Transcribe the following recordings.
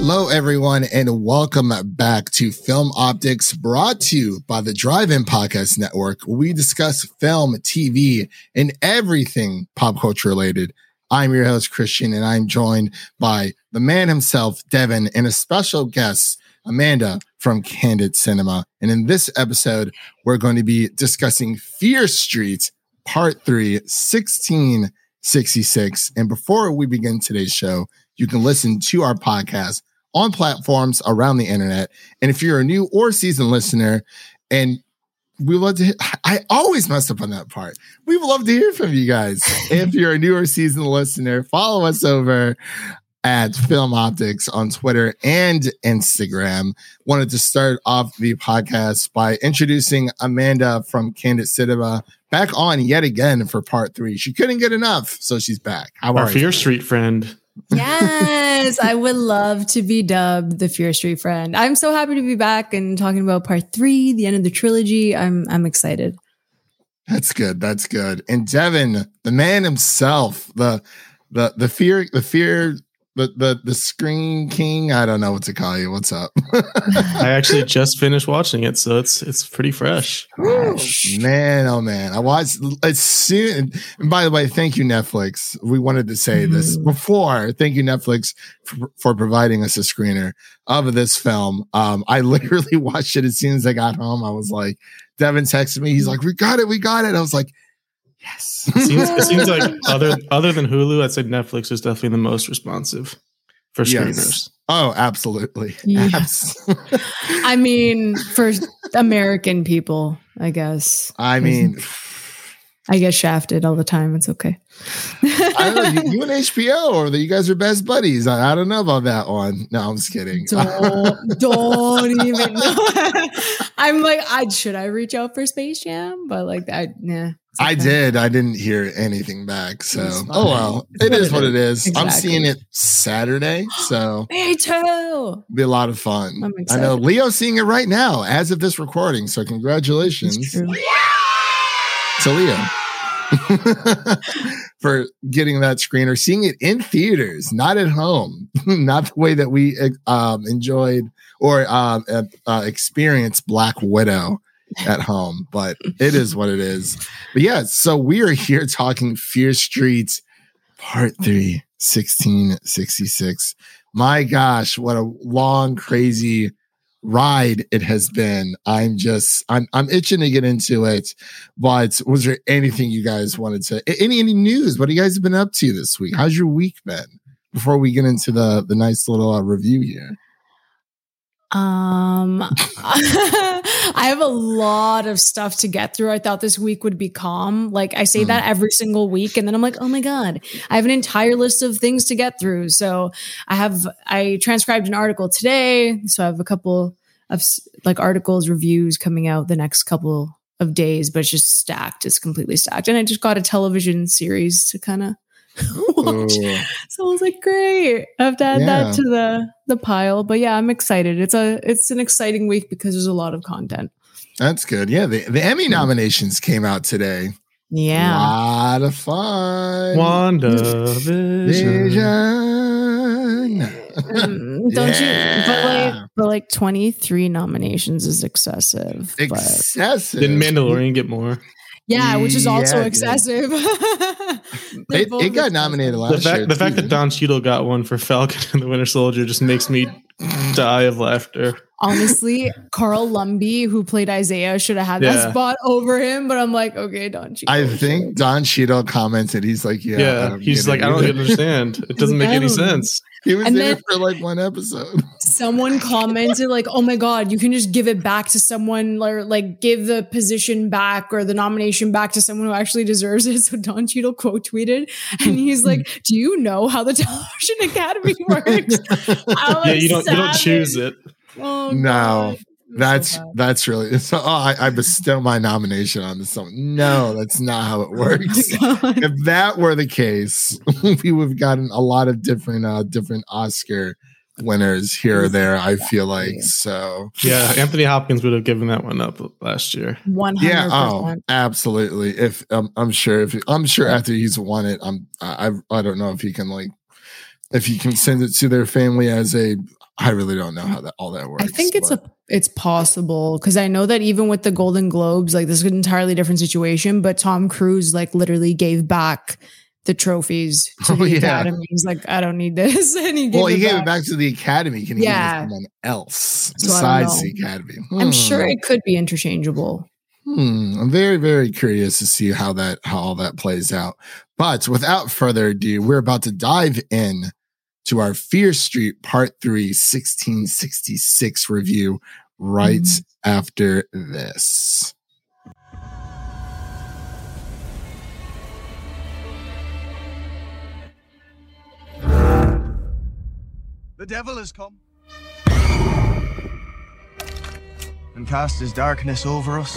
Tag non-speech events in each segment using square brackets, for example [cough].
Hello, everyone, and welcome back to Film Optics brought to you by the Drive In Podcast Network. We discuss film, TV, and everything pop culture related. I'm your host, Christian, and I'm joined by the man himself, Devin, and a special guest, Amanda from Candid Cinema. And in this episode, we're going to be discussing Fear Street, Part 3, 1666. And before we begin today's show, you can listen to our podcast on platforms around the internet. And if you're a new or seasoned listener and we love to, I always mess up on that part. We would love to hear from you guys. if you're a new or seasoned listener, follow us over at Film Optics on Twitter and Instagram. Wanted to start off the podcast by introducing Amanda from Candid Cinema back on yet again for part three. She couldn't get enough, so she's back. How are Our Fear Street friend. Yes, I would love to be dubbed the Fear Street friend. I'm so happy to be back and talking about part three, the end of the trilogy. I'm I'm excited. That's good. That's good. And Devin, the man himself, the the the fear the fear the the the screen king. I don't know what to call you. What's up? [laughs] I actually just finished watching it, so it's it's pretty fresh. man, oh man, I watched as soon. And by the way, thank you Netflix. We wanted to say mm. this before. Thank you Netflix for, for, providing us a screener of this film. Um, I [laughs] literally watched it as soon as I got home. I was like, Devin texted me. He's like, "We got it, we got it." I was like. Yes. It seems, it seems like [laughs] other other than Hulu, I'd say Netflix is definitely the most responsive for screeners. Yes. Oh, absolutely. Yes. I mean, for American people, I guess. I mean, I get shafted all the time. It's okay. I don't know. You, you, and HBO, or that you guys are best buddies. I, I, don't know about that one. No, I'm just kidding. Don't, don't [laughs] even. [laughs] I'm like, I should I reach out for Space Jam, but like, I nah. I did. I didn't hear anything back. So, oh well, it is what it [laughs] is. Exactly. I'm seeing it Saturday. So, [gasps] me too. Be a lot of fun. I know Leo's seeing it right now as of this recording. So, congratulations to Leo [laughs] for getting that screener, seeing it in theaters, not at home, [laughs] not the way that we um, enjoyed or um, uh, experienced Black Widow [laughs] at home, but it is what it is. But yeah, so we are here talking Fear Street Part 3, 1666. My gosh, what a long, crazy ride it has been. I'm just I'm I'm itching to get into it. But was there anything you guys wanted to any any news? What have you guys been up to this week? How's your week been? Before we get into the the nice little uh, review here. Um, [laughs] I have a lot of stuff to get through. I thought this week would be calm. Like I say mm. that every single week, and then I'm like, oh my god, I have an entire list of things to get through. So I have I transcribed an article today, so I have a couple of like articles, reviews coming out the next couple of days, but it's just stacked. It's completely stacked, and I just got a television series to kind of [laughs] so I was like, great. I have to add yeah. that to the the pile. But yeah, I'm excited. It's a it's an exciting week because there's a lot of content. That's good. Yeah, the, the Emmy nominations came out today. Yeah. A lot of fun. WandaVision. Mm, [laughs] don't yeah. you but like but like 23 nominations is excessive. Excessive. Didn't Mandalorian get more? Yeah, which is also yeah, excessive. [laughs] it, it got nominated last the fact, year. The fact that Don Cheadle got one for Falcon and the Winter Soldier just makes me die of laughter. Honestly, Carl Lumbly, who played Isaiah, should have had yeah. that spot over him. But I'm like, okay, Don Cheadle. I think Don Cheadle commented, he's like, yeah, yeah. He's like, I don't understand. It doesn't make any oh, sense. He was and there for like one episode. [laughs] Someone commented like, "Oh my god, you can just give it back to someone, or like give the position back or the nomination back to someone who actually deserves it." [laughs] So Don Cheadle quote tweeted, and he's like, "Do you know how the Television Academy [laughs] works?" yeah, you don't you don't choose it. Oh, no. God. That's so that's really [laughs] so. Oh, I, I, bestow my nomination on this song. No, that's not how it [laughs] works. Oh if that were the case, [laughs] we would have gotten a lot of different uh different Oscar winners here or there. I feel like so. Yeah, Anthony Hopkins would have given that one up last year. One hundred. Yeah. Oh, absolutely. If um, I'm sure if I'm sure after he's won it, I'm I I don't know if he can like if you can send it to their family as a I really don't know how that all that works. I think it's but- a it's possible because I know that even with the Golden Globes, like this is an entirely different situation. But Tom Cruise like literally gave back the trophies [laughs] to Oh, the yeah. Academy. He's like, I don't need this, [laughs] and he gave well, he gave back. it back to the academy. Can he Yeah. give it to someone else So besides the academy? I'm sure Hmm. it could be interchangeable. Hmm. I'm very, very curious to see how that how all that plays out. But without further ado, we're about to dive in to our Fear Street Part 3 1666 review right Mhm. after this. The devil has come and cast his darkness over us.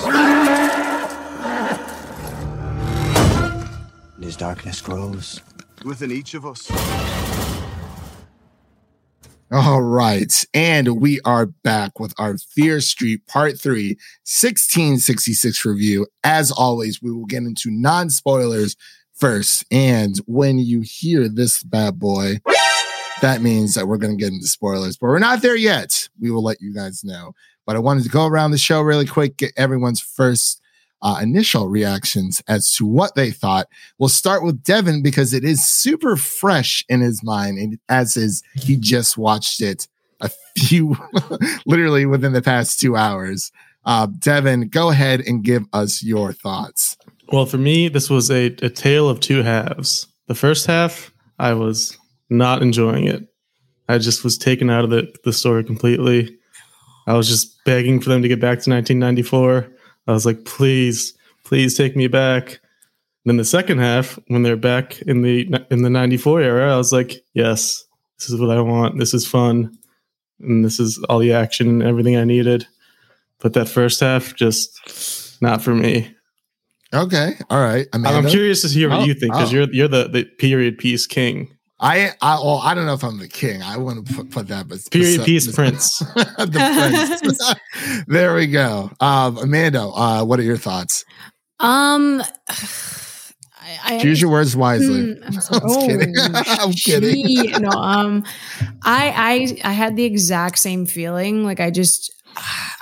And his darkness grows within each of us. All right. And we are back with our Fear Street Part 3 1666 review. As always, we will get into non spoilers first. And when you hear this bad boy, that means that we're going to get into spoilers, but we're not there yet. We will let you guys know. But I wanted to go around the show really quick, get everyone's first uh, initial reactions as to what they thought. We'll start with Devin because it is super fresh in his mind, and as is he just watched it a few, [laughs] literally within the past two hours. Uh, Devin, go ahead and give us your thoughts. Well, for me, this was a, a tale of two halves. The first half, I was not enjoying it. I just was taken out of the, the story completely. I was just begging for them to get back to 1994. I was like, please, please take me back. And Then the second half, when they're back in the in the 94 era, I was like, yes, this is what I want. This is fun. And this is all the action and everything I needed. But that first half, just not for me. Okay, all right. I'm curious to hear what Oh, you think because oh. you're you're the, the period piece king, I, I, well, I don't know if I'm the king. I want to put, put that, but period but- piece but- prince. the prince. [laughs] [laughs] there we go. Um, Amanda, uh, what are your thoughts? Um, [sighs] I, I Choose your words wisely. Hmm, I'm sorry. [laughs] I'm just kidding. I'm kidding. gee. No, um, I I I had the exact same feeling. Like I just.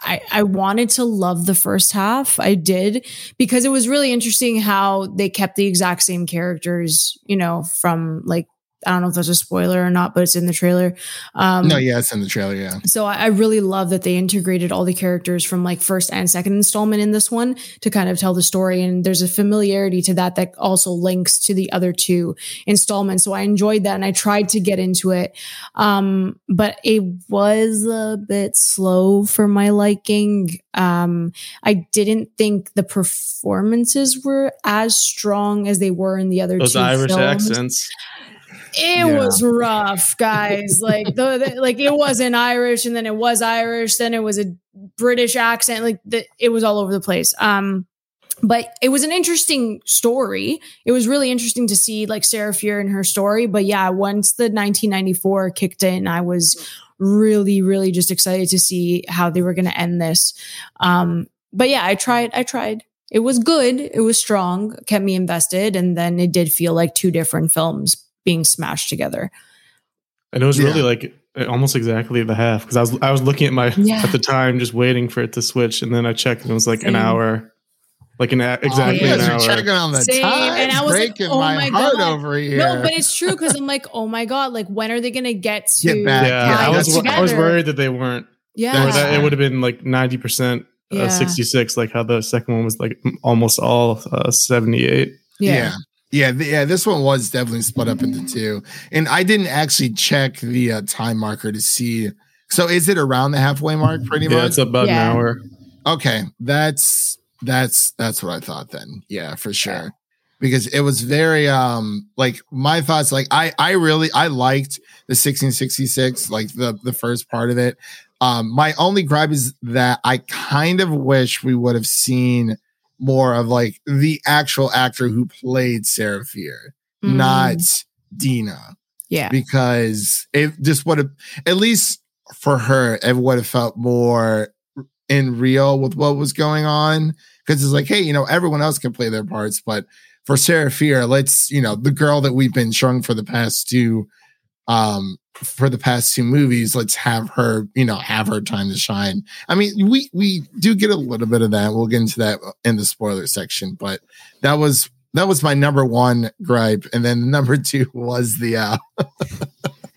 I, I wanted to love the first half. I did because it was really interesting how they kept the exact same characters, you know, from like, I don't know if that's a spoiler or not, but it's in the trailer. Um, no, yeah, it's in the trailer. Yeah. so I, I really love that they integrated all the characters from like first and second installment in this one to kind of tell the story. And there's a familiarity to that that also links to the other two installments. So I enjoyed that and I tried to get into it. Um, but it was a bit slow for my liking. Um, I didn't think the performances were as strong as they were in the other Those two Irish films. accents. It Yeah. was rough, guys. like the, the- like it wasn't Irish, and then it was Irish, then it was a British accent. Like the, it was all over the place. Um, but it was an interesting story. It was really interesting to see like Sarah Fier and her story. But yeah, once the 1994 kicked in, I was really, really just excited to see how they were going to end this. Um, but yeah, I tried. I tried. It was good. It was strong. Kept me invested, and then it did feel like two different films being smashed together. And it was Yeah. really like almost exactly the half because I was I was looking at my Yeah. at the time just waiting for it to switch and then I checked and it was like Same. an hour, like an a- exactly oh, you an guys are hour. checking on the Same, time. and I was like, oh my, my heart God. over here. No, but it's true because I'm like, oh my god, like when are they gonna get to Get back. yeah, Yeah, I was that's- I was worried that they weren't. Yeah, that it would have been like ninety percent uh, sixty six, like how the second one was like almost all uh, seventy eight. yeah. Yeah, th- yeah, this one was definitely split up into two. And I didn't actually check the uh, time marker to see. So is it around the halfway mark pretty Yeah, much? it's about Yeah. an hour. Okay, that's that's that's what I thought then. Yeah, for sure. Because it was very um like my thoughts like I I really I liked the 1666 like the the first part of it. Um my only gripe is that I kind of wish we would have seen more of like the actual actor who played Sarah Fier, Mm, not Deena. Yeah, because it just would have at least for her it would have felt more in real with what was going on. Because it's like hey you know everyone else can play their parts but for Sarah Fier let's you know the girl that we've been showing for the past two um for the past two movies, let's have her, you know, have her time to shine. I mean, we we do get a little bit of that. We'll get into that in the spoiler section, but that was that was my number one gripe, and then [laughs] number two was the uh [laughs]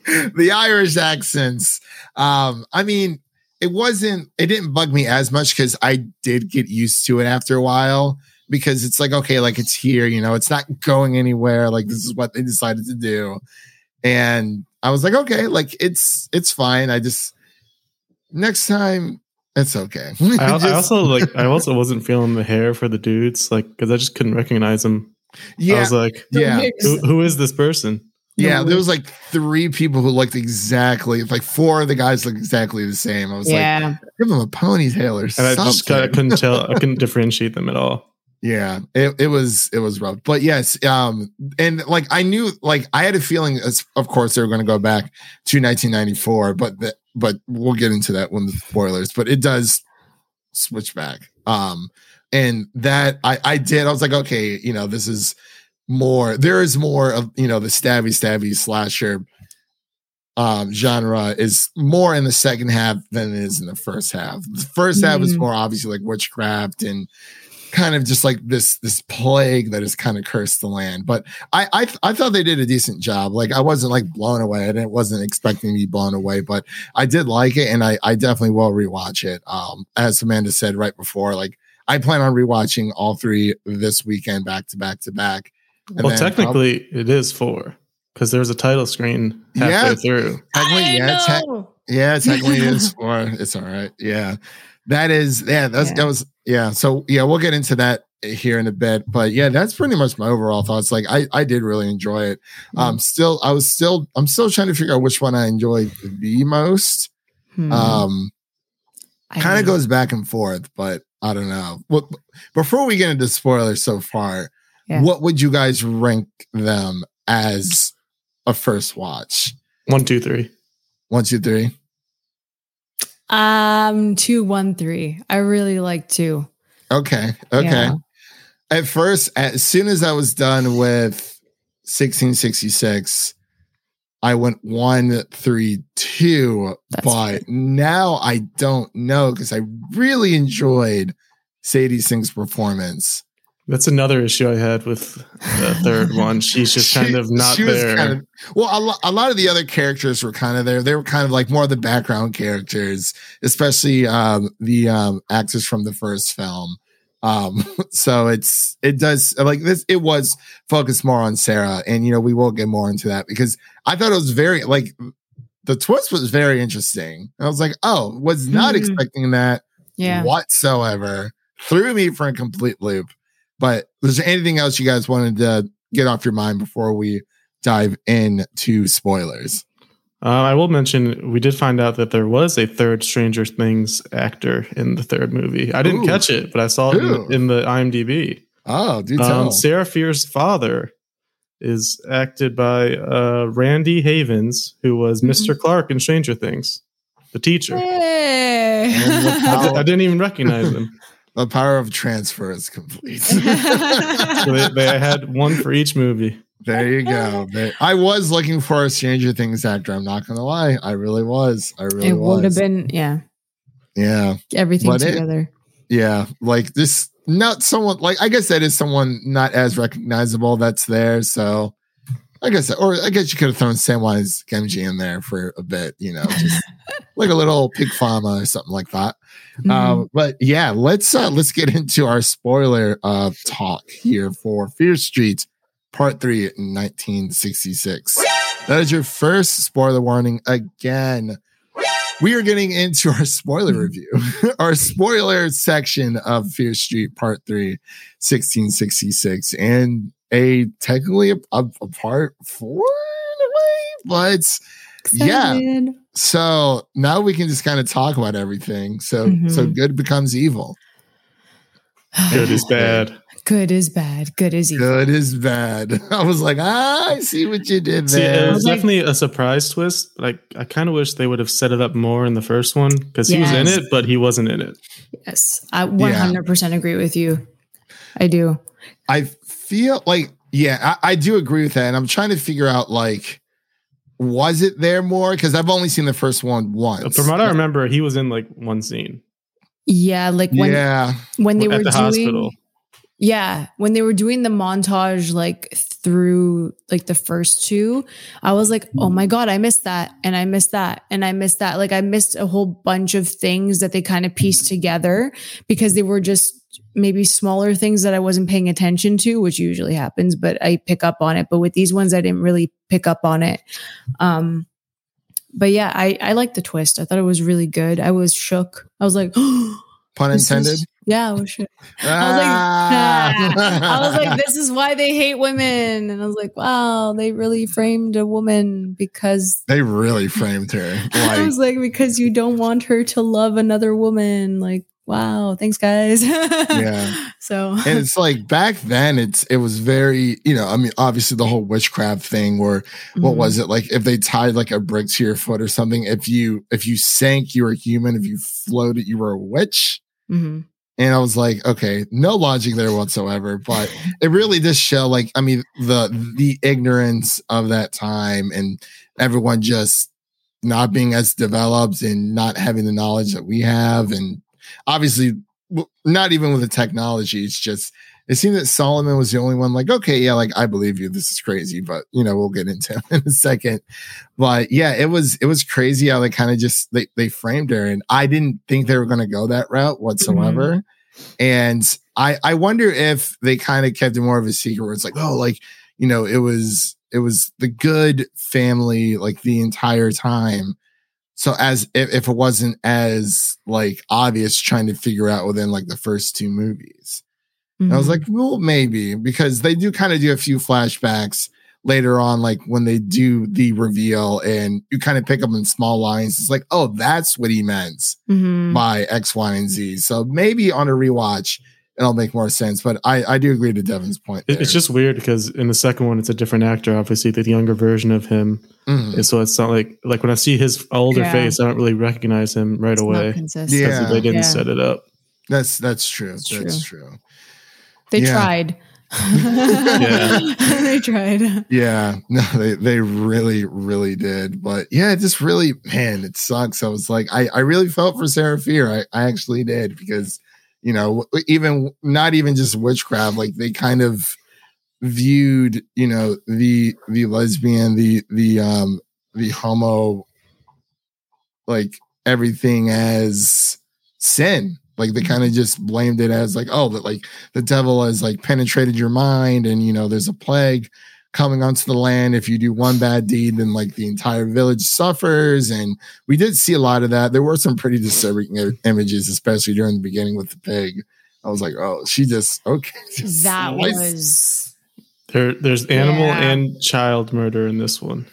the Irish accents. Um, I mean, it wasn't it didn't bug me as much because I did get used to it after a while because it's like okay, like it's here, you know, it's not going anywhere. Like this is what they decided to do, and I was like, okay, like it's it's fine. I just next time it's okay. [laughs] I, al- Just- I also like. I also wasn't feeling the hair for the dudes, like because I just couldn't recognize them. Yeah, I was like, yeah, who, who is this person? yeah. There was like three people who looked exactly like four of the guys look exactly the same. I was like, give them a ponytail or And something. I just I couldn't tell. I couldn't [laughs] differentiate them at all. Yeah, it, it was it was rough, but yes, um, and like I knew, like I had a feeling, as of course they were going to go back to 1994, but the, but we'll get into that when the spoilers. But it does switch back, um, and that I I did. I was like, okay, you know, this is more. There is more of you know the stabby stabby slasher um genre is more in the second half than it is in the first half. The first half is Mhm. more obviously like witchcraft and kind of just like this this plague that has kind of cursed the land. But I I, I thought they did a decent job. Like I wasn't like blown away. I didn't, wasn't expecting to be blown away, but I did like it, and I I definitely will rewatch it. Um, as Amanda said right before, like I plan on rewatching all three this weekend back to back to back. And well, then prob- technically, it is four because there's a title screen halfway Yeah. through. technically, I yeah, tech- know. Yeah, [laughs] technically it is four. It's all right. Yeah. That is yeah, that's Yeah. that was yeah. So yeah, we'll get into that here in a bit. But yeah, that's pretty much my overall thoughts. Like I I did really enjoy it. Um still I was still I'm still trying to figure out which one I enjoyed the most. Hmm. Um kind of goes back and forth, but I don't know. What before we get into spoilers so far, Yeah. what would you guys rank them as a first watch? One, two, three. One, two, three. Um, two, one, three. I really like two. Okay. Okay. Yeah. At first, as soon as I was done with 1666, I went one, three, two. That's but now I don't know because I really enjoyed Sadie Sink's performance. That's another issue I had with the third one. She's just [laughs] kind of not she was there. kind of- well, a, lo- a lot of the other characters were kind of there. They were kind of like more of the background characters, especially um, the um, actors from the first film. Um, [laughs] so it's it does like this. It was focused more on Sarah, and you know we will get more into that because I thought it was very like the twist was very interesting. I was like, oh, was not Mhm. expecting that Yeah. whatsoever. Threw me for a complete loop. But was there anything else you guys wanted to get off your mind before we dive into spoilers? Uh, I will mention we did find out that there was a third Stranger Things actor in the third movie. I didn't Ooh. catch it, but I saw it Ooh. in, in the IMDb. Oh, do tell. Um, Sarah Fier's father is acted by uh, Randy Havens, who was. Mr. Clark in Stranger Things, the teacher. Hey. I, I didn't even recognize him. [laughs] the power of transfer is complete. [laughs] So they, they had one for each movie. there you go. There- I was looking for a Stranger Things actor. I'm not gonna lie. I really was. I really it would have been, yeah, yeah. everything But it- together. Yeah. Like this not someone like I guess that is someone not as recognizable that's there. So I guess or I guess you could have thrown Samwise Gamgee in there for a bit, you know, just [laughs] like a little pig farmer or something like that. Mhm. Um, but yeah, let's uh let's get into our spoiler uh talk here for Fear Street Part Three in 1966. That is your first spoiler warning again. We are getting into our spoiler review, [laughs] our spoiler section of Fear Street Part 3, 1666, and a technically a, a, a part four in a way, but yeah. So now we can just kind of talk about everything. So so Mhm. good becomes evil. [sighs] Good is bad. Good is bad. Good is evil. Good is bad. [laughs] I was like, ah, I see what you did See, it was like- definitely a surprise twist. Like I kind of wish they would have set it up more in the first one because he was in it, but he wasn't in it. Yes, I 100% agree with you. I do. I feel like, yeah, I, I do agree with that. And I'm trying to figure out like was it there more? Because I've only seen the first one once. From what I remember, he was in like one scene Yeah, like when yeah, when they at were the doing hospital. Yeah, when they were doing the montage like through like the first two, I was like, "Oh my god, I missed that." And I missed that. And I missed that. Like I missed a whole bunch of things that they kind of pieced together because they were just maybe smaller things that I wasn't paying attention to, which usually happens, but I pick up on it. But with these ones I didn't really pick up on it. Um but yeah, I I liked the twist. I thought it was really good. I was shook. I was like, [gasps] pun this is- intended. yeah, I was shook. I was like, Ah. [laughs] I was like, this is why they hate women. And I was like, wow, they really framed a woman because they really framed her. [laughs] I was like, because you don't want her to love another woman. Like, wow, thanks, guys. [laughs] Yeah. So and it's like back then, it's it was very, you know, I mean, obviously the whole witchcraft thing, or Mm-hmm. what was it like? If they tied like a brick to your foot or something, if you if you sank, you were human. If you floated, you were a witch. Mhm. And I was like, okay, no logic there whatsoever. But it really does show, like, I mean, the the ignorance of that time and everyone just not being as developed and not having the knowledge that we have, and obviously not even with the technology. It's just it seemed that Solomon was the only one. Like, okay, yeah, like I believe you. This is crazy, but you know, we'll get into it [laughs] in a second. But yeah, it was it was crazy how they kind of just they they framed her, and I didn't think they were going to go that route whatsoever. Mm-hmm. And I I wonder if they kind of kept it more of a secret, where it's like, oh, like you know, it was it was the good family like the entire time. So as if, if it wasn't as like obvious trying to figure out within like the first two movies. And I was Mhm. like, well, maybe because they do kind of do a few flashbacks later on, like when they do the reveal and you kind of pick up in small lines. It's like, oh, that's what he meant Mhm. by X, Y, and Z. So maybe on a rewatch, it'll make more sense. But I, I do agree to Devin's point. It- It's just weird because in the second one, it's a different actor, obviously, the younger version of him. Mhm. And so it's not like like when I see his older Yeah. face, I don't really recognize him right It's away. Yeah. they didn't Yeah. set it up. that's that's true. It's that's true. They Yeah. tried. Yeah. [laughs] they tried. Yeah, no, they they really really did. But yeah, it just really man, it sucks. I was like, I I really felt for Sarah Fier. I I actually did because you know even not even just witchcraft, like they kind of viewed you know the the lesbian the the um the homo like everything as sin. Like they kind of just blamed it as like oh that like the devil has like penetrated your mind and you know there's a plague coming onto the land if you do one bad deed then like the entire village suffers and we did see a lot of that there were some pretty disturbing images especially during the beginning with the pig i was like oh she just okay [laughs] just That sliced- was There, there's animal Yeah. and child murder in this one.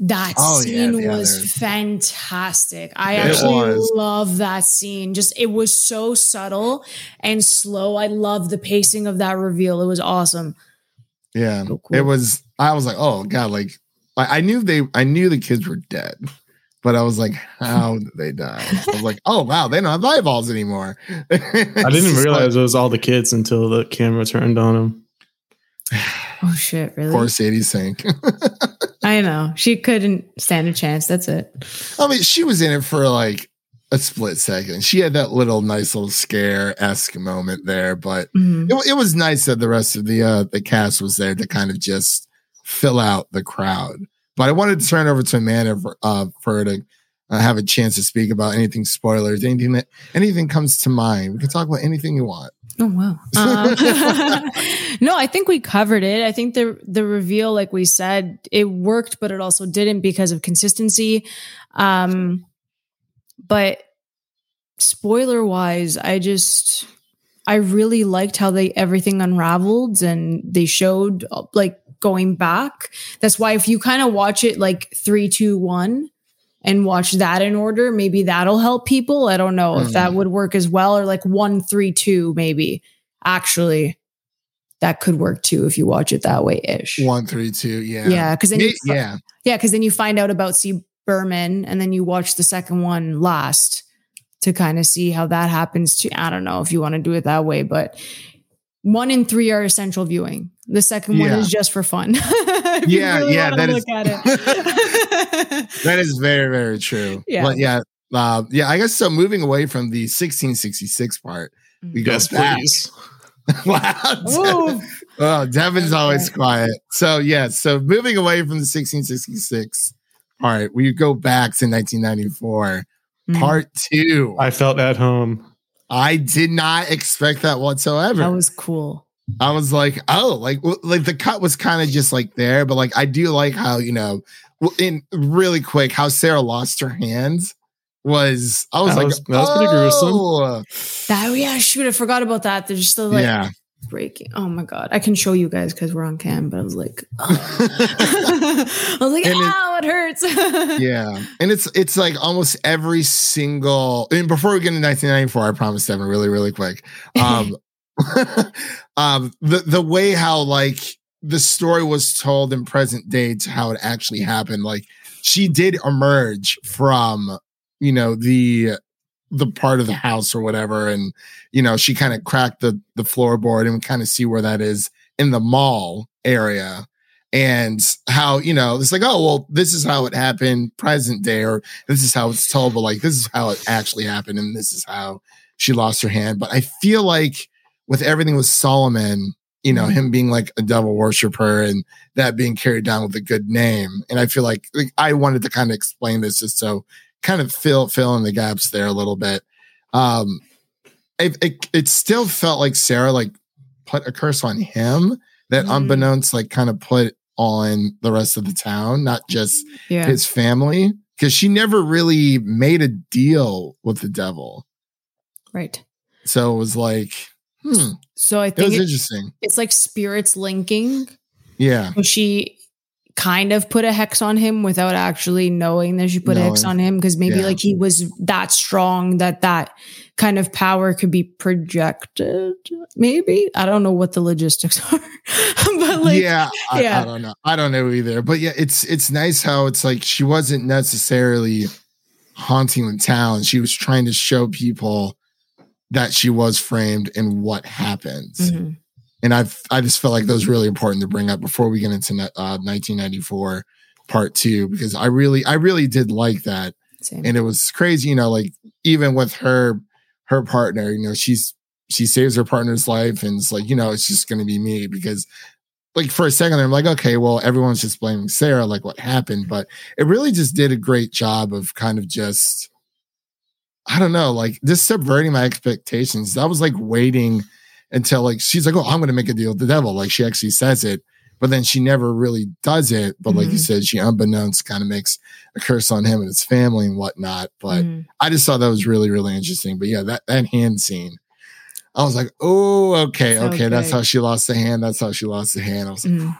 That Oh, scene yeah, was there's- fantastic. I It actually was. love that scene. Just it was so subtle and slow. I love the pacing of that reveal. It was awesome. Yeah So cool. it was i was like oh god like I, I knew they i knew the kids were dead but i was like how did they die i was like oh wow they don't have eyeballs anymore [laughs] I didn't realize it was all the kids until the camera turned on them. [sighs] Oh shit, really? poor sadie sink [laughs] I know. She couldn't stand a chance. That's it. I mean, she was in it for like a split second. She had that little nice little scare esque moment there, but Mhm. it, it was nice that the rest of the uh, the cast was there to kind of just fill out the crowd. But I wanted to turn it over to Amanda for, uh, for her to uh, have a chance to speak about anything spoilers, anything that anything comes to mind. We can talk about anything you want. Oh wow. Um, [laughs] no, I think we covered it. I think the the reveal, like we said, it worked, but it also didn't because of consistency. Um, but spoiler wise, I just I really liked how they everything unraveled and they showed uh, like going back. That's why if you kind of watch it like three, two, one, and watch that in order, maybe that'll help people. I don't know if that would work as well, or like one, three, two, maybe. Actually, that could work too if you watch it that way ish. One, three, two, yeah, Yeah, because then you, yeah, yeah, because then you find out about C. Berman, and then you watch the second one last to kind of see how that happens. To I don't know if you want to do it that way, but one and three are essential viewing. The second one is just for fun. [laughs] Yeah, really yeah, wanna that look at it. [laughs] that is very very true. Yeah. But yeah, uh, yeah. I guess so. Moving away from the 1666 part, we go Yes, back. please. [laughs] wow. Oh, Devin's always quiet. So yeah, so moving away from the 1666. All right, we go back to 1994, Mhm. part two. I felt at home. I did not expect that whatsoever. That was cool. I was like, oh, like like the cut was kind of just like there, but like I do like how you know, in really quick, how Sarah lost her hands was. I was That like, was- that was pretty gruesome. oh, That yeah, shoot, I forgot about that. They're just still like yeah. Breaking. Oh my god, I can show you guys because we're on cam, but I was like, [laughs] [laughs] I was like, And it- ow, it, hurts. [laughs] yeah and it's it's like almost every single and before we get into 1994 i promise Devin, really really quick um um the the way how like the story was told in present day to how it actually happened like she did emerge from you know the the part of the house or whatever. And you know she kind of cracked the the floorboard and we kind of see where that is in the mall area. And how you know it's like oh well this is how it happened present day or this is how it's told but like this is how it actually happened and this is how she lost her hand. But i feel like with everything with solomon you know mm-hmm. him being like a devil worshiper and that being carried down with a good name and i feel like, like i wanted to kind of explain this just so kind of fill fill in the gaps there a little bit um it, it, it still felt like sarah like put a curse on him that Mhm. unbeknownst like kind of put on the rest of the town, not just yeah, his family, because she never really made a deal with the devil. right. So it was like, hmm, So I think it was it- interesting. it's like spirits linking. Yeah. So she kind of put a hex on him without actually knowing that she put a hex on him because maybe Yeah. like he was that strong that that kind of power could be projected. Maybe I don't know what the logistics [laughs] are, but like yeah, I, yeah. I don't know. I don't know either. But yeah, it's it's nice how it's like she wasn't necessarily haunting the town. She was trying to show people that she was framed and what happens. Mhm. And I've I just felt like that was really important to bring up before we get into uh, 1994 part two because I really I really did like that. Same. and it was crazy you know like even with her her partner you know she's she saves her partner's life and it's like you know it's just going to be me because like for a second I'm like okay well everyone's just blaming Sarah like what happened? But it really just did a great job of kind of just I don't know like just subverting my expectations. I was like waiting until like she's like, oh, I'm going to make a deal with the devil. Like she actually says it, but then she never really does it. But like you Mhm. said, she unbeknownst kind of makes a curse on him and his family and whatnot. But Mhm. I just thought that was really, really interesting. But yeah, that that hand scene, I was like, oh, okay, So okay, that's how she lost the hand. That's how she lost the hand. I was like, Mhm.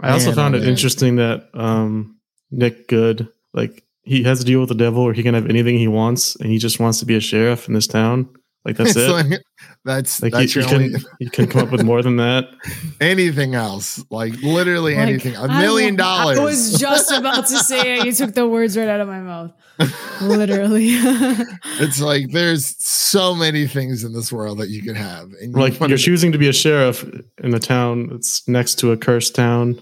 I also man, found oh, it man. interesting that um, Nick Good, like he has a deal with the devil where he can have anything he wants, and he just wants to be a sheriff in this town. Like that's [laughs] It's it. like, that's Like that's you, your you only can you can come up with more than that. [laughs] anything else, like literally Like, anything, a million dollars. I was just [laughs] about to say it. You took the words right out of my mouth. Literally. [laughs] It's like there's so many things in this world that you could have, and You like you're choosing to be a sheriff in a town that's next to a cursed town.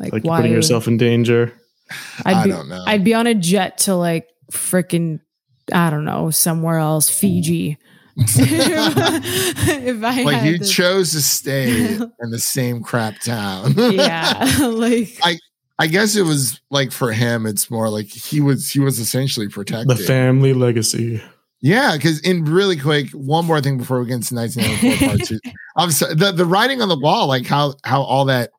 like, Like you're why? putting yourself in danger. I'd I be, don't know. I'd be on a jet to like freaking, I don't know, somewhere else, mm. Fiji. [laughs] if I like had you to- chose to stay [laughs] in the same crap town. yeah, [laughs] like I I guess it was like for him, it's more like he was he was essentially protected. The family legacy. yeah, because in really quick, one more thing before we get into 1994 part two. I'm sorry, the the writing on the wall, like how how all that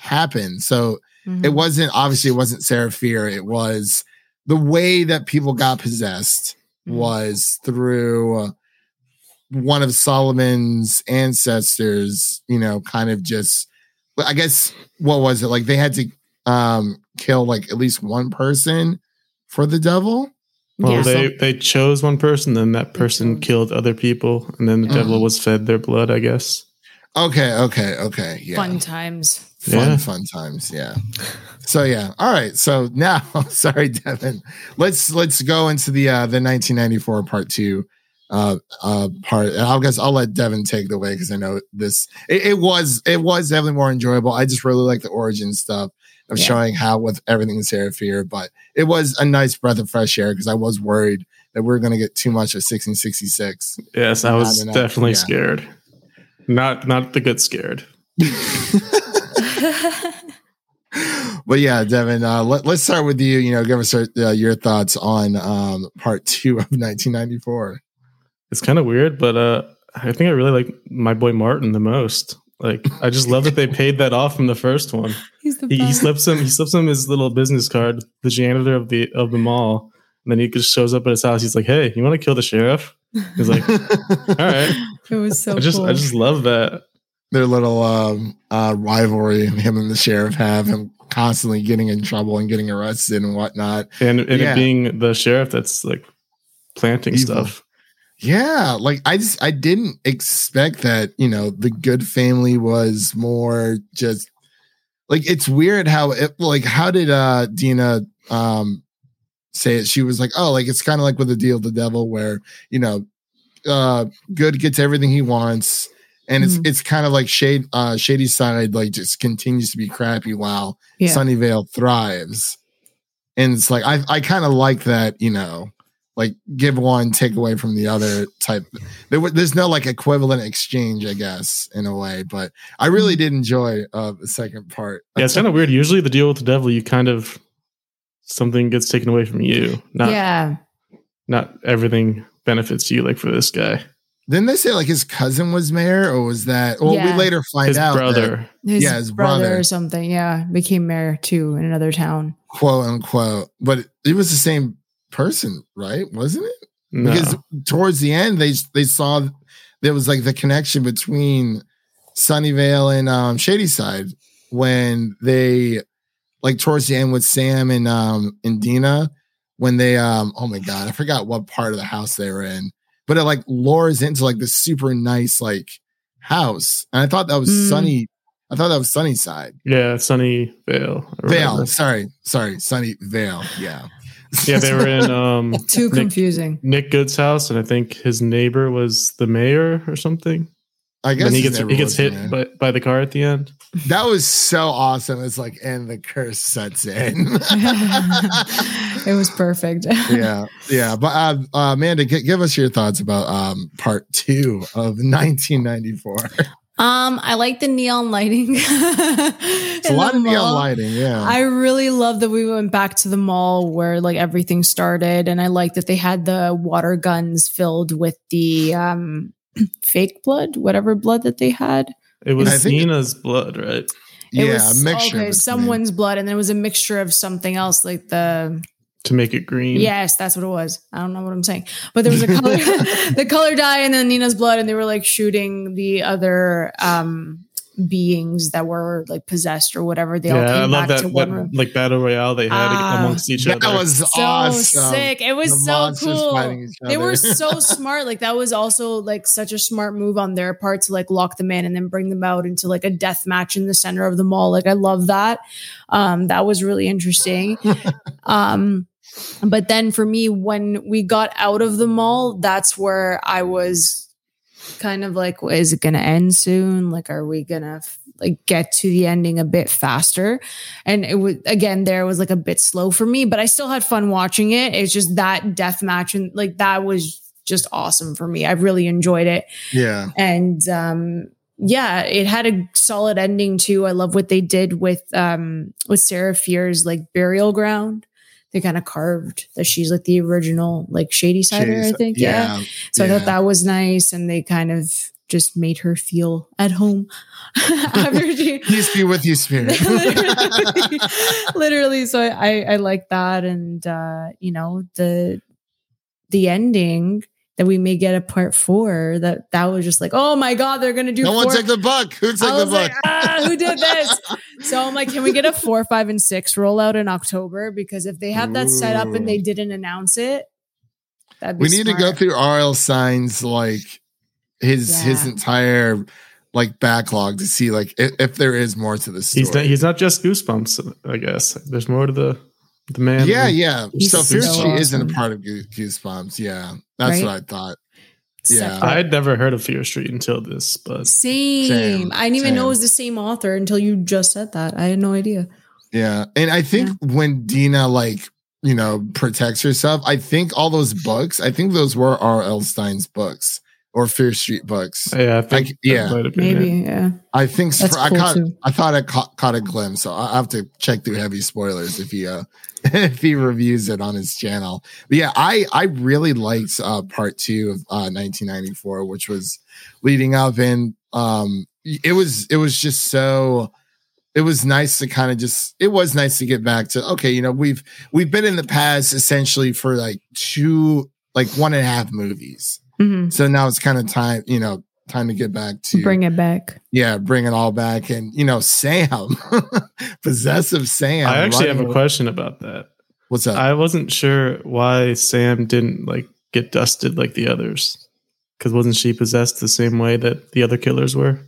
happened. So mhm. it wasn't obviously it wasn't Sarah Fier. It was the way that people got possessed Mhm. was through uh, one of Solomon's ancestors, you know, kind of just I guess what was it? Like they had to um kill like at least one person for the devil. Well, Yeah. they they chose one person, then that person chose. killed other people, and then the Mhm. devil was fed their blood. I guess. Okay, okay, okay. Yeah. fun times. fun, Yeah. fun times. Yeah. So yeah. All right. So now, [laughs] sorry, Devin. Let's let's go into the uh the 1994 part two uh, uh, part. And I guess I'll let Devin take it away because I know this. It, it was it was definitely more enjoyable. I just really like the origin stuff of Yeah. showing how with everything in Sarah Fier, but it was a nice breath of fresh air because I was worried that we are going to get too much of 1666. Yes, I was enough, definitely yeah. scared. Not not the good scared. [laughs] but yeah, Devin, uh, let, let's start with you. You know, give us uh, your thoughts on um, part two of 1994. It's kind of weird, but uh, I think I really like my boy Martin the most. Like, I just love that they [laughs] paid that off from the first one. He's the He, he slips him. He slips him his little business card, the janitor of the of the mall, and then he just shows up at his house. He's like, "Hey, you want to kill the sheriff?" He's like, [laughs] "All right." It was so I just cool. I just love that. Their little um, uh, rivalry him and the sheriff have him constantly getting in trouble and getting arrested and whatnot. And and Yeah. it being the sheriff that's like planting Evil. stuff. Yeah, like I just I didn't expect that, you know, the good family was more just like it's weird how it like how did uh Deena um say it? She was like, Oh, like it's kind of like with the deal with the devil where, you know, uh good gets everything he wants. And it's Mhm. it's kind of like shade uh Shadyside like just continues to be crappy while Yeah. Sunnyvale thrives. And it's like I I kind of like that, you know, like give one, take away from the other type. There, there's no like equivalent exchange, I guess, in a way. But I really did enjoy uh, the second part. Yeah, it's kind of weird. Usually, the deal with the devil, you kind of something gets taken away from you. Not yeah. not everything benefits you. Like for this guy, Didn't they say like his cousin was mayor, or was that? Well, Yeah. we later find his out that, brother. His, Yeah, his brother, brother. or something. Yeah. Became mayor too in another town. quote unquote, but it, it was the same person, right? Wasn't it? No. Because towards the end, they they saw there was like the connection between Sunnyvale and um, Shadyside when they like towards the end with Sam and um and Deena when they um oh my god I forgot what part of the house they were in but it like lures into like this super nice like house and I thought that was Mm. Sunny I thought that was Sunnyside yeah, Sunny Vale. Vale sorry sorry Sunny Vale yeah Yeah, they were in um, [laughs] Too Nick, confusing. Nick Good's house, and I think his neighbor was the mayor or something. I guess And he gets he gets hit there. by, by the car at the end. That was so awesome. It's like, and the curse sets in. [laughs] [laughs] it was perfect. yeah, yeah. But uh, uh, Amanda, g- give us your thoughts about um, part two of 1994. Um, I like the neon lighting. [laughs] It's a lot of neon lighting. Yeah, I really love that we went back to the mall where like everything started, and I like that they had the water guns filled with the um [clears throat] fake blood, whatever blood that they had. It was I think- Nina's blood, right? It yeah, was a mixture. okay, between- someone's blood, and then it was a mixture of something else, like the To make it green. yes, that's what it was. I don't know what I'm saying, but there was a color, [laughs] [laughs] the color dye, and then Nina's blood, and they were like shooting the other um beings that were like possessed or whatever. They all Yeah, I came love back that, to one that, room. like battle royale they had Ah, amongst each That other. That was so awesome. sick. It was The so cool. They were so [laughs] smart. Like that was also like such a smart move on their part to like lock them in and then bring them out into like a death match in the center of the mall. Like I love that. Um, that was really interesting. um, but then for me, when we got out of the mall, that's where I was kind of like, well, is it going to end soon? Like, are we going to like get to the ending a bit faster? And it was, again, there was like a bit slow for me, but I still had fun watching it. It's just that death match and like that was just awesome for me. I really enjoyed it. yeah, And, um, yeah, it had a solid ending too. I love what they did with um with Sarah Fier's like burial ground. They kind of carved that she's like the original like shady sider, I think. Yeah. So I thought that was nice, and they kind of just made her feel at home [laughs] after she. [laughs] Peace be with you, spirit. literally, [laughs] literally. So I, I like that, and uh, you know the the ending that we may get a part four. That that was just like, oh my god, they're gonna do. no one took the book. Who took I the buck? like, ah, who did [laughs] this? So I'm like, can we get a four, five, and six rollout in October? Because if they have that set up and they didn't announce it, that'd be we need to go through RL Stine's like his his entire like backlog to see like if, if there is more to the story. He's not, he's not just goosebumps. I guess there's more to the the man. yeah, yeah. He's so so Fierce She isn't a part of Goosebumps. Yeah, that's Right? what I thought. Yeah. Separate. I'd never heard of Fear Street until this, but Same. Same, I didn't even know it was the same author until you just said that. I had no idea. Yeah. And I think when Deena like, you know, protects herself, I think all those books, I think those were R.L. Stine's books or Fear Street books. yeah, I think I- yeah, that might have been Maybe, it. yeah. I think That's I cool caught too. I thought I caught, caught a glimpse. So I have to check through heavy spoilers if he uh [laughs] if he reviews it on his channel. But yeah, I I really liked uh part 2 of uh 1994 which was leading up and um it was it was just so it was nice to kind of just it was nice to get back to okay, you know, we've we've been in the past essentially for like two like one and a half movies. Mhm. So now it's kind of time, you know, time to get back to Bring it back. yeah, bring it all back. And you know, Sam, [laughs] possessive Sam. I actually have a running- question about that. What's up? I wasn't sure why Sam didn't like get dusted like the others. Because wasn't she possessed the same way that the other killers were?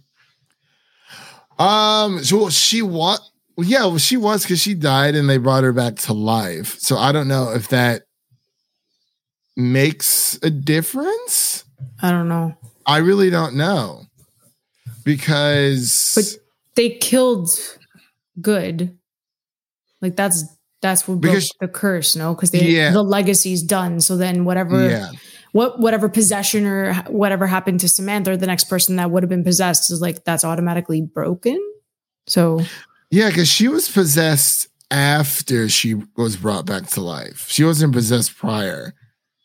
um, so she what? Well, yeah, well, she was because she died and they brought her back to life. So I don't know if that makes a difference. I don't know. I really don't know because But they killed good. Like that's that's what broke Because- the curse, no? Because Yeah. the legacy's done. So then whatever yeah, what whatever possession or whatever happened to Samantha, or the next person that would have been possessed is like that's automatically broken. So yeah, because she was possessed after she was brought back to life. She wasn't possessed prior.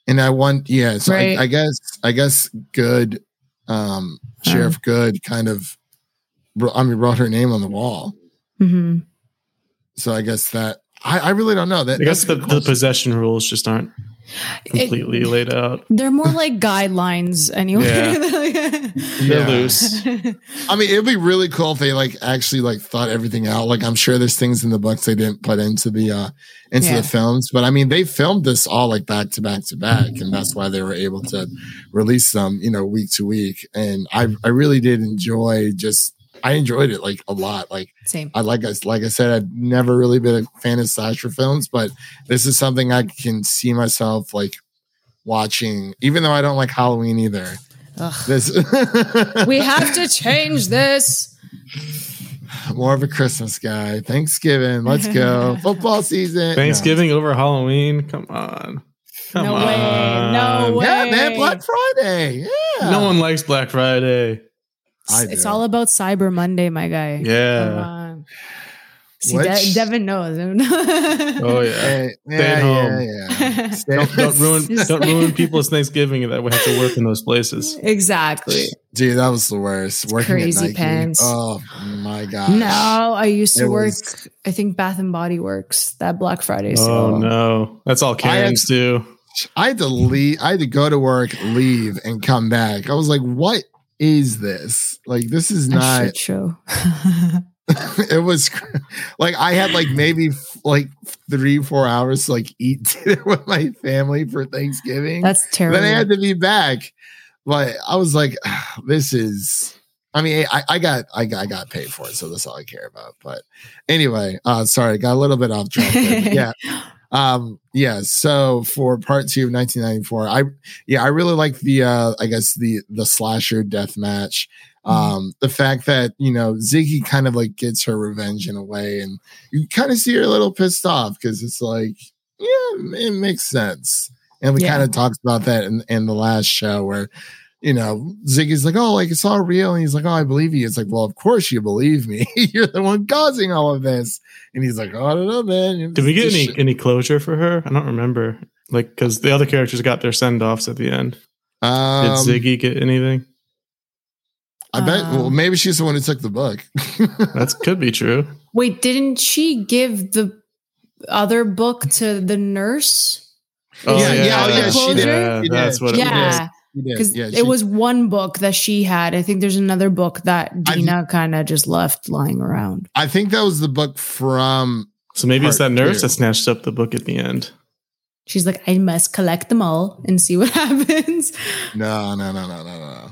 And I want, yeah, so Right. I, I guess, I guess good, um, Sheriff Good kind of, I mean, wrote her name on the wall. mhm. So I guess that, I, I really don't know. That I guess the, the possession rules just aren't It- completely laid out. they're more like [laughs] guidelines anyway. [laughs] They're loose. I mean, it'd be really cool if they like actually like thought everything out. Like I'm sure there's things in the books they didn't put into the uh into Yeah. the films, but I mean they filmed this all like back to back to back, and that's why they were able to release them, you know, week to week. And I I really did enjoy just I enjoyed it like a lot. Like Same. I like I like I said, I've never really been a fan of slasher films, but this is something I can see myself like watching, even though I don't like Halloween either. Ugh. This We [laughs] have to change this. more of a Christmas guy. Thanksgiving, let's go. [laughs] Football season. Thanksgiving over Halloween? Come on. Come No on. way. No No. way. Yeah, man, Black Friday. Yeah. No one likes Black Friday. I It's all about Cyber Monday, my guy. Come Yeah. on. See, De- Devin knows. [laughs] Oh yeah. Hey, Stay yeah, at home. yeah, yeah. Stay- [laughs] Don't, don't ruin [laughs] don't ruin people's Thanksgiving that we have to work in those places. exactly. Dude, that was the worst. Working crazy at Nike. pants. Oh my god. No, I used to It work. was- I think Bath and Body Works that Black Friday Oh sale. no. That's all Karens do. I had to leave. I had to go to work, leave, and come back. I was like, "What is this? Like, this is not." show. [laughs] [laughs] it was like I had like maybe like three, four hours to like eat [laughs] dinner with my family for Thanksgiving. That's terrible. then I had to be back. But I was like, "Ah, [sighs] this is. I mean, I, I got I got I got paid for it, so that's all I care about. But anyway, uh sorry, got a little bit off track. yeah. Um, yeah, so for part two of 1994, I yeah, I really like the uh I guess the the slasher death match. Um, the fact that you know Ziggy kind of like gets her revenge in a way, and you kind of see her a little pissed off because it's like, yeah, it makes sense. And we Yeah. kind of talked about that in, in the last show where, you know, Ziggy's like, oh, like it's all real. And he's like, oh, I believe you. It's like, well, of course you believe me. [laughs] You're the one causing all of this. And he's like, oh, I don't know, man. Did we get any shit- any closure for her? I don't remember. Like, because the other characters got their send offs at the end. Did Um, Ziggy get anything? I bet. Um, well, maybe she's the one who took the book. [laughs] That could be true. Wait, didn't she give the other book to the nurse? Oh, Yeah, yeah, oh, yeah, she did. Yeah, She that's did. what it was. Yeah, She did. Because Yeah, she- it was one book that she had. I think there's another book that I- Deena kind of just left lying around. I think that was the book from. So maybe it's that nurse two. that snatched up the book at the end. She's like, I must collect them all and see what [laughs] happens. No, no, no, no, no, no.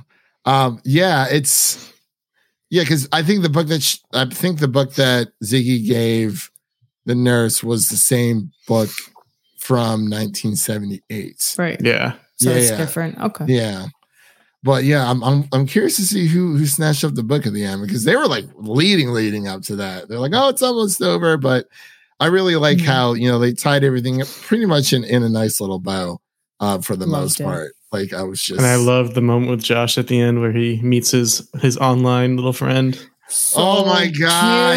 Um, yeah, it's yeah, because I think the book that sh I think the book that Ziggy gave the nurse was the same book from 1978. Right. Yeah. So Yeah, it's yeah. different. Okay. Yeah. but yeah, I'm, I'm I'm curious to see who who snatched up the book at the end because they were like leading leading up to that. They're like, oh, it's almost over, but I really like Mhm. how you know they tied everything up pretty much in in a nice little bow uh, for the Loved most it. part. Like I was just, And I love the moment with Josh at the end where he meets his his online little friend. Oh my God.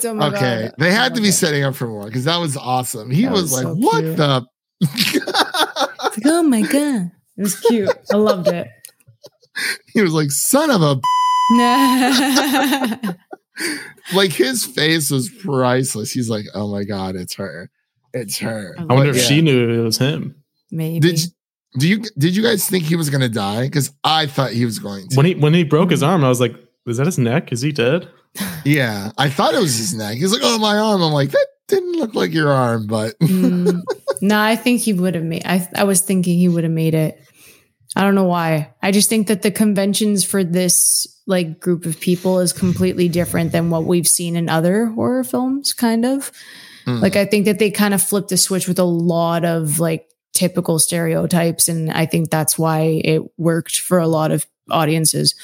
Cute. Oh my okay, God. they I had to be it. setting up for more because that was awesome. He That was, was like, so "What cute. the." [laughs] It's [laughs] like, oh my god, it was cute. I loved it. he was like, "Son of a." Nah. [laughs] Like his face was priceless. He's like, "Oh my god, it's her, it's her." I I wonder But if yeah. she knew it was him. Maybe. Did you, do you did you guys think he was gonna die? Because I thought he was going to. When he when he broke his arm, I was like, "Is that his neck? Is he dead?" yeah, I thought it was his neck. He's like, "Oh, my arm." I'm like, "That didn't look like your arm," but [laughs] Mm, no, I think he would have made. I I was thinking he would have made it. I don't know why. I just think that the conventions for this like group of people is completely different than what we've seen in other horror films. Kind of Hmm. like I think that they kind of flipped the switch with a lot of like typical stereotypes, and I think that's why it worked for a lot of audiences.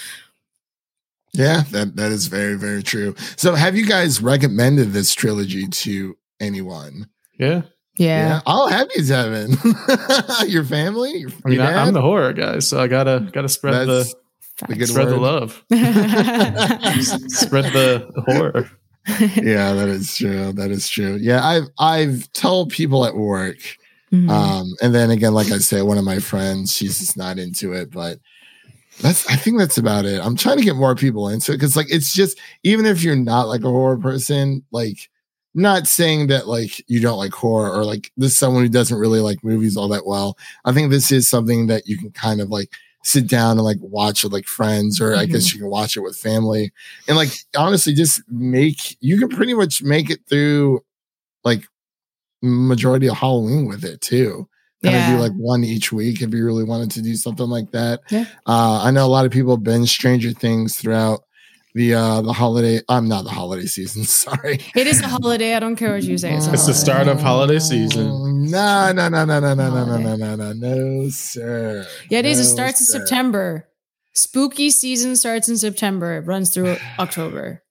Yeah, that that is very very true. So, have you guys recommended this trilogy to anyone? Yeah, Yeah. I'll have you, Devin? [laughs] your family? Your, I mean, your I, I'm the horror guy, so I gotta gotta spread That's the the good spread the love, [laughs] [laughs] spread the horror. yeah, that is true. That is true. Yeah, I've I've told people at work, Mhm. um, and then again, like I say, one of my friends, she's just not into it, but that's I think that's about it. I'm trying to get more people into it because like it's just even if you're not like a horror person, like not saying that like you don't like horror or like this is someone who doesn't really like movies all that well. I think this is something that you can kind of like sit down and like watch with like friends or I guess mm-hmm. you can watch it with family and like honestly just make you can pretty much make it through like majority of Halloween with it too. Kind of do like one each week if you really wanted to do something like that. Yeah. Uh, I know a lot of people binge Stranger Things throughout the uh the holiday. I'm not the holiday season. [laughs] Sorry. It is a holiday. I don't care what you say. It's, It's the start of holiday season. No, no, no, no, no, no, no, no, Holiday. no, no, no, no, sir. Yeah, it is. It No, starts in. September. Spooky season starts in September. It runs through October.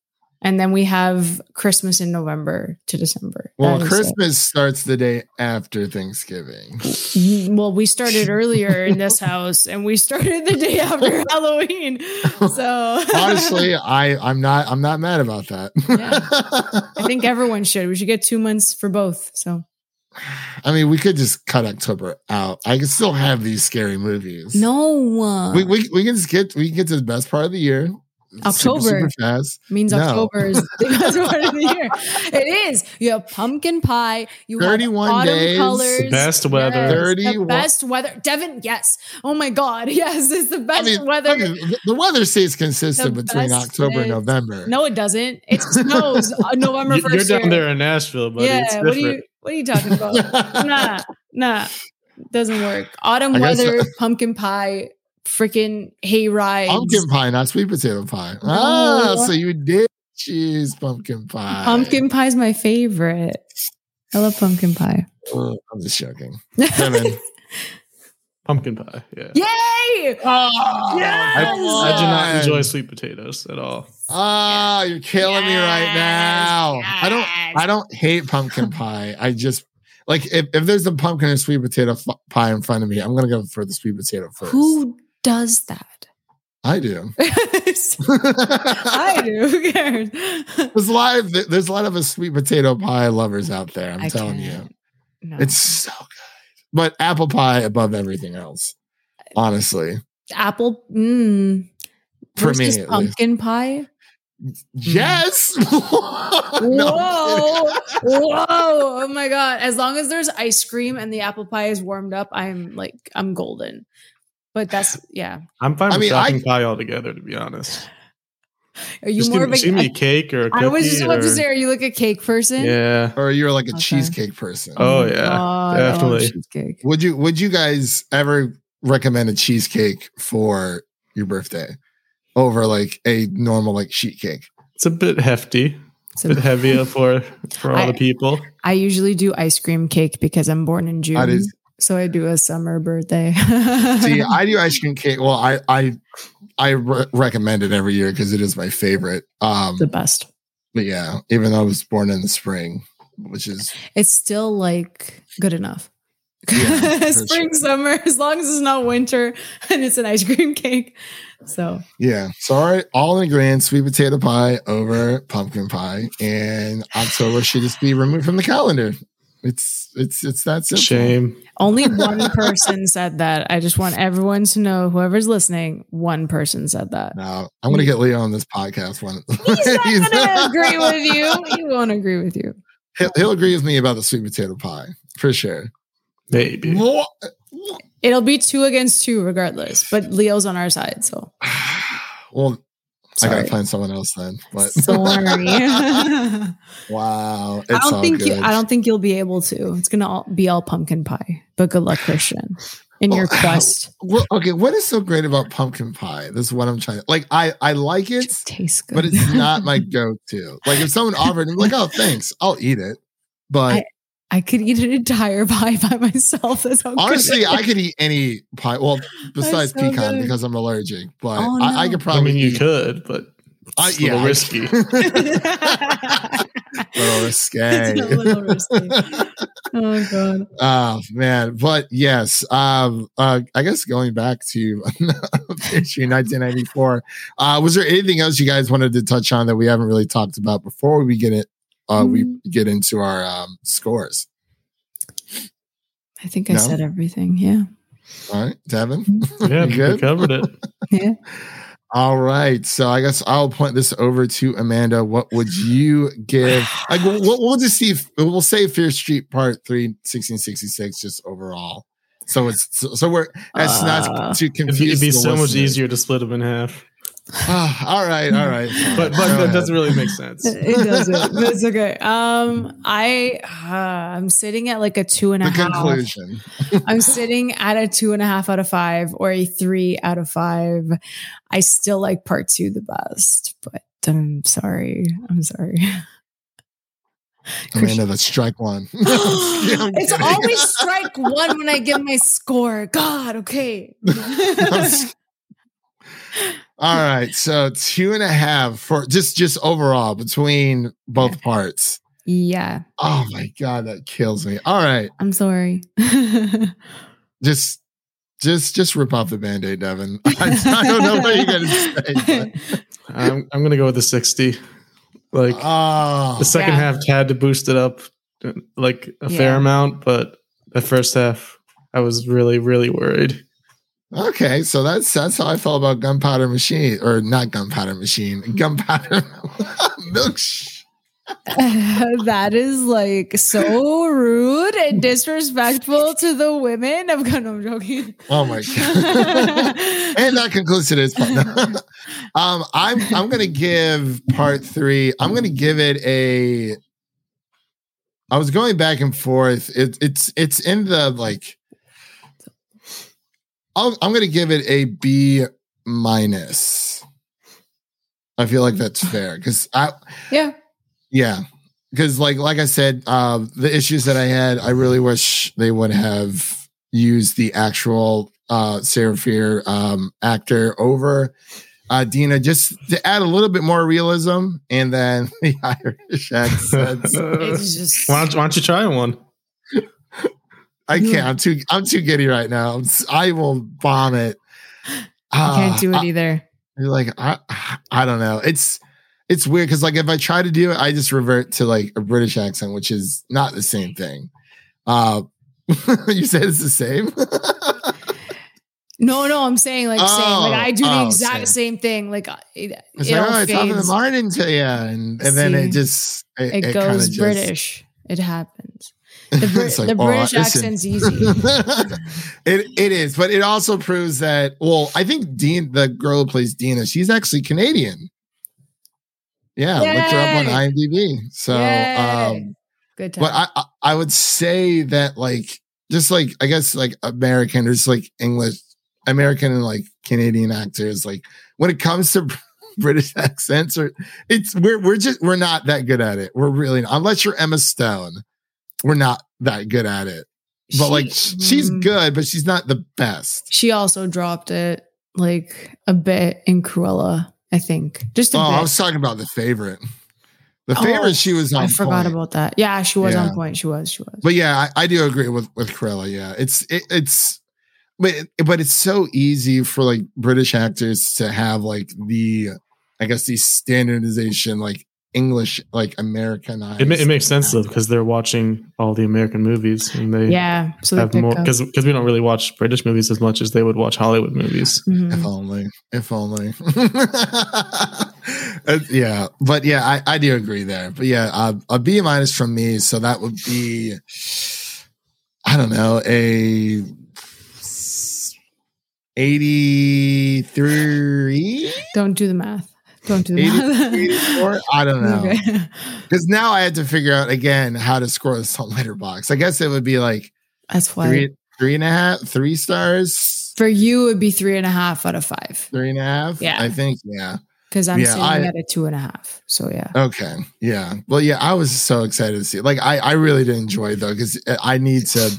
And then we have Christmas in November to December. Well, is it. Christmas starts the day after Thanksgiving. Mm, Well, we started earlier in this [laughs] house and we started the day after [laughs] Halloween. So [laughs] Honestly, I I'm not I'm not mad about that. I think everyone should. We should get two months for both. So I mean, we could just cut October out. I can still have these scary movies. no we we, we can just get we can get to the best part of the year. October. super, super fast. means No. October is the [laughs] best part of the year. It is. You have pumpkin pie. You have autumn days. colors. The best weather. Yes, 31 The best weather. Devin, yes. Oh my God. [laughs] Yes, it's the best I mean, weather. I mean, the- the weather stays consistent The between best October and November. no, it doesn't. It snows [laughs] November You- 1st. You're down here. there in Nashville, buddy. it's Yeah. What are you what are you talking about? nah, nah. Doesn't work. Autumn I guess- weather, pumpkin pie, freaking hay rides. pumpkin pie, not sweet potato pie. Ah, so you did choose pumpkin pie. Pumpkin pie is my favorite. I love pumpkin pie. Oh, I'm just joking. [laughs] Pumpkin pie. Yeah. Yay! Oh, Yes! I, I do not enjoy sweet potatoes at all. Ah, you're killing me right now. I don't. I don't hate pumpkin pie. I just like if, if there's a pumpkin and sweet potato f- pie in front of me, I'm gonna go for the sweet potato first. Who does that? I do. [laughs] [laughs] I do. Who cares? there's a lot of there's a lot of us sweet potato pie lovers out there. I'm I telling you. No. it's so good. But apple pie above everything else. Honestly, apple. Mm, For me, at least. pumpkin pie. yes. [laughs] Whoa! Whoa! Oh my god! As long as there's ice cream and the apple pie is warmed up, I'm like I'm golden. But that's yeah. I'm fine I with mean, I- pie altogether, to be honest. Are you Just more give, of just give me a a? cake or a cookie. I was just about or, to say, are you like a cake person? Yeah. Or you're like a Okay. cheesecake person. Oh, oh yeah, God, I love definitely. cheesecake. Would you would you guys ever recommend a cheesecake for your birthday over like a normal like sheet cake? It's a bit hefty, It's a bit heavier [laughs] for for all I- the people. I usually do ice cream cake because I'm born in June. That is So I do a summer birthday. See, [laughs] I do ice cream cake. Well, I I I re- recommend it every year because it is my favorite. Um, the best. but yeah, even though I was born in the spring, which is It's still like good enough. Yeah, [laughs] Spring, sure. summer, as long as it's not winter [laughs] and it's an ice cream cake. So yeah. So all all ingredients: sweet potato pie over pumpkin pie, and October should just be removed from the calendar. It's it's it's that simple. Shame. only one person said that. I just want everyone to know, whoever's listening, one person said that. No, I'm gonna get Leo on this podcast one. He's not [laughs] gonna agree with you. He won't agree with you. he'll, he'll agree with me about the sweet potato pie for sure. Maybe. It'll be two against two regardless, but Leo's on our side, so [sighs] well, I gotta find someone else then. But [laughs] Sorry. [laughs] Wow, it's don't think you. I don't think you'll be able to. It's gonna all, be all pumpkin pie. But good luck, Christian, in your [laughs] quest. Well, okay, what is so great about pumpkin pie? This is what I'm trying to like. I I like it, It tastes good, but it's not my go-to. Like if someone offered, I'm like, oh, thanks, I'll eat it. But I could eat an entire [laughs] pie by myself. That's how honestly, it I could eat any pie. Well, besides so pecan good. because I'm allergic. But Oh, I, I no. could I probably mean, you eat. could, but I- it's a little yeah, I- risky. [laughs] little risque. It's a little risky. Oh god. Oh man, but yes, um, uh, I guess going back to [laughs] issue 1994, uh, was there anything else you guys wanted to touch on that we haven't really talked about before we get it? Uh, we Mm. get into our um, scores. I think I No? said everything. Yeah. All right, Devin. [laughs] yeah, You we good? covered it. [laughs] Yeah. All right, so I guess I'll point this over to Amanda. What would you give? Like, we'll, we'll we'll just see. If, we'll say Fear Street Part Three, 1666, just overall. So it's so, so we're that's Uh, not to It'd be, it'd be the so much easier to split them in half. Ah, all right, all right. [laughs] But but that doesn't really make sense. It doesn't. [laughs] but it's okay. Um, I uh, I'm sitting at like a two and a the half. conclusion. [laughs] I'm sitting at a two and a half out of five or a three out of five. I still like part two the best, but I'm sorry. I'm sorry. Amanda, that's strike one. I'm it's kidding. always strike one when I give my score. God, okay. All right. So two and a half for just just overall between both parts. yeah, Oh my god, that kills me. All right. I'm sorry. [laughs] Just just just rip off the band-aid, Devin. [laughs] I, I don't know what you're gonna say. But, [laughs] I'm I'm gonna go with the sixty. Like oh the second Yeah. half had to boost it up uh, like a fair amount, but the first half I was really really worried. Okay. So that's that's how I felt about gunpowder machine, or not gunpowder machine, gunpowder [laughs] milk. [laughs] that is like so rude and disrespectful to the women. I'm kind of joking. Oh my god. [laughs] and that concludes today's part. um, I'm I'm gonna give part three. I'm gonna give it a. I was going back and forth. It, it's it's in the like. I'll, I'm gonna give it a B minus. I feel like that's [laughs] fair because I yeah. yeah because like like I said, uh, the issues that I had, I really wish they would have used the actual uh Sarah Fier um actor over uh Deena just to add a little bit more realism and then [laughs] the Irish accents. [laughs] It's just why, don't, why don't you try one? I can't. I'm too I'm too giddy right now. I will vomit. I can't do it Uh, either. You're like I I don't know. It's it's weird because like if I try to do it, I just revert to like a British accent, which is not the same thing. Uh [laughs] you said it's the same. No, no, I'm saying like saying Oh, like I do the oh, exact same. same thing. Like it, it's it like, all oh, it's top the morning to you, and and then it just it, It, goes just- British. It happens. The, [laughs] It's like, the oh, British listen. accent's easy. [laughs] it it is, but it also proves that. Well, I think Dean, the girl who plays Deena, she's actually Canadian. Yeah, looked her up on IMDb. So, Yay. um, Good time. but I, I I would say that like just like I guess like American, there's like English, American and like Canadian actors. Like when it comes to [laughs] British accents, or it's we're we're just we're not that good at it. We're really not, unless you're Emma Stone, we're not that good at it. but like she's mm. good, but she's not the best. She also dropped it like a bit in Cruella, I think. Just a Oh, bit. I was talking about the favorite. The Oh, favorite, she was on. I forgot point. about that. Yeah, she was Yeah. on point. She was. She was. But yeah, I, I do agree with with Cruella. Yeah, it's it, it's, but but it's so easy for like British actors to have like the, I guess the standardization like English like Americanized. It, ma- it makes sense though because they're watching all the American movies and they yeah. So they have pick more because because we don't really watch British movies as much as they would watch Hollywood movies. Mhm. If only, if only. [laughs] Uh, yeah, but yeah, I, I do agree there. But yeah, uh, a B minus from me. So that would be, I don't know, a eighty-three, Don't do the math. Don't do the 80, math. [laughs] 84? I don't know. Okay. Because now I had to figure out again how to score this on [laughs] Letterboxd. I guess it would be like That's why three, three and a half, three stars, for you it would be three and a half out of five three and a half. Yeah. I think. Yeah. because I'm Yeah, sitting I- at a two and a half. So yeah. Okay. Yeah. Well, yeah, I was so excited to see it. Like, I, I really did enjoy it though, because uh, I need to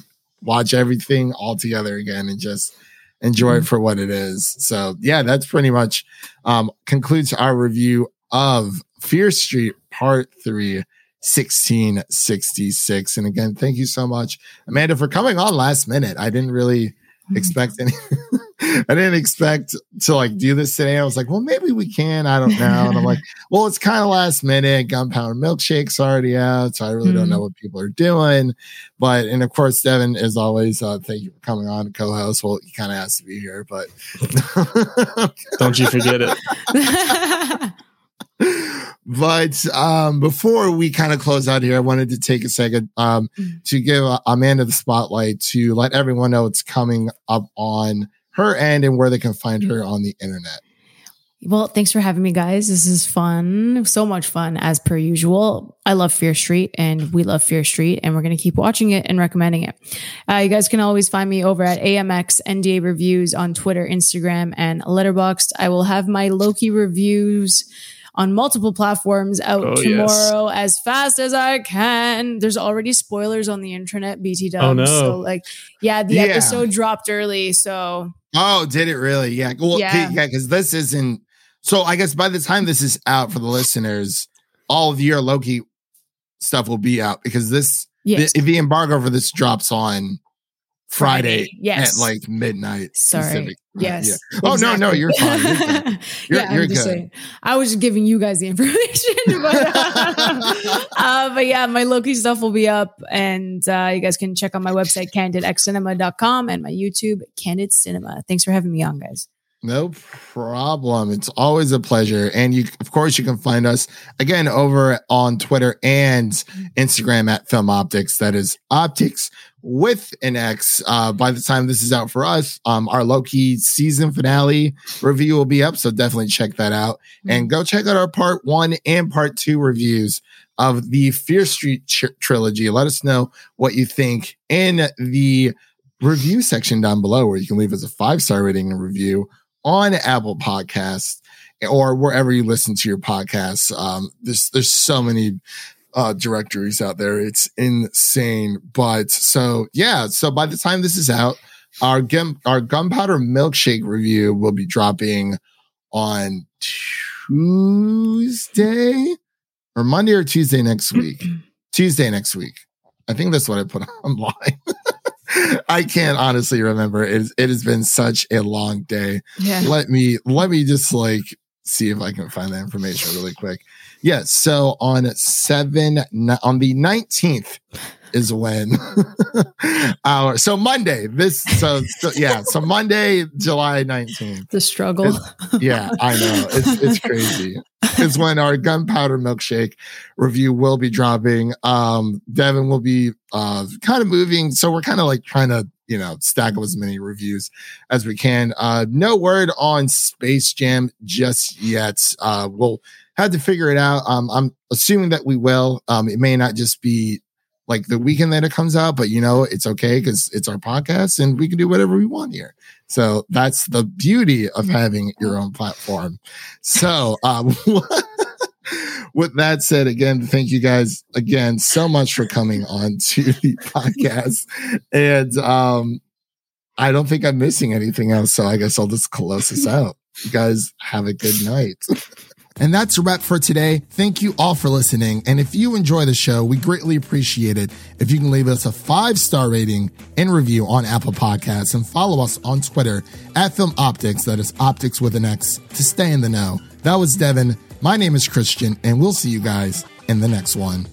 watch everything all together again and just enjoy it for what it is. So, yeah, that's pretty much um, concludes our review of Fear Street Part 3. 1666 and again thank you so much amanda for coming on last minute i didn't really expect any [laughs] I didn't expect to like do this today. I was like, well, maybe we can. I don't know. And I'm like, [laughs] well, it's kind of last minute. Gunpowder milkshake's already out. So I really don't know what people are doing. But and of course, Devin, as always, uh, thank you for coming on co-host. Well, he kind of has to be here, but [laughs] Don't you forget it. [laughs] but um, before we kind of close out here, I wanted to take a second um, Mm. to give uh, Amanda the spotlight to let everyone know what's coming up on her end and where they can find her on the internet. Well, thanks for having me, guys. This is fun. So much fun, as per usual. I love Fear Street and we love Fear Street, and we're going to keep watching it and recommending it. Uh, you guys can always find me over at AMX NDA Reviews on Twitter, Instagram, and Letterboxd. I will have my Loki reviews on multiple platforms out Oh, yes. tomorrow as fast as I can. There's already spoilers on the internet, BT dubs. Oh, no. So, like, yeah, the Yeah. episode dropped early. So, Oh, did it really? Yeah. Well, Yeah. yeah, because this isn't. So I guess by the time this is out for the listeners, all of your Loki stuff will be out because this yes. the, the embargo for this drops on Friday, Yes. at like midnight. Sorry. Pacific. Yes. Yeah. Oh no, no, you're fine. You're good. You're- [laughs] yeah, you're good. saying. I was just giving you guys the [laughs] information, but, [laughs] uh, but yeah, my Loki stuff will be up, and uh, you guys can check out my website candidxcinema.com and my YouTube Candid Cinema. Thanks for having me on, guys. No problem. It's always a pleasure. And you, of course, you can find us again over on Twitter and Instagram at Film Optix. That is optics with an X. Uh, by the time this is out for us, um, our Loki season finale review will be up. So definitely check that out and go check out our part one and part two reviews of the Fear Street tr- trilogy. Let us know what you think in the review section down below where you can leave us a five star rating and review on Apple Podcasts or wherever you listen to your podcasts. Um, there's there's so many uh, directories out there. It's insane. But so yeah, so by the time this is out, our gun our gunpowder milkshake review will be dropping on Tuesday or Monday or Tuesday next week. [clears throat] Tuesday next week. I think that's what I put [laughs] online. [laughs] I can't honestly remember. It, it has been such a long day Yeah. let me let me just like see if I can find that information really quick. Yes, so on seven on the nineteenth is when [laughs] our so Monday this so, so yeah so Monday July nineteenth The struggle. yeah I know it's it's crazy is when our gunpowder milkshake review will be dropping. Um, Devin will be uh kind of moving, so we're kind of like trying to you know stack up as many reviews as we can. Uh, no word on Space Jam just yet. Uh, we'll have to figure it out. Um, I'm assuming that we will. Um, it may not just be like the weekend that it comes out, but you know, it's okay because it's our podcast and we can do whatever we want here. So that's the beauty of having your own platform. So, um, [laughs] with that said, again, thank you guys again so much for coming on to the [laughs] podcast. And um, I don't think I'm missing anything else. So I guess I'll just close this out. You guys have a good night. [laughs] And that's a wrap for today. Thank you all for listening. And if you enjoy the show, we greatly appreciate it if you can leave us a five star rating and review on Apple Podcasts and follow us on Twitter at Film Optix. That is optics with an X to stay in the know. That was Devin. My name is Christian, and we'll see you guys in the next one.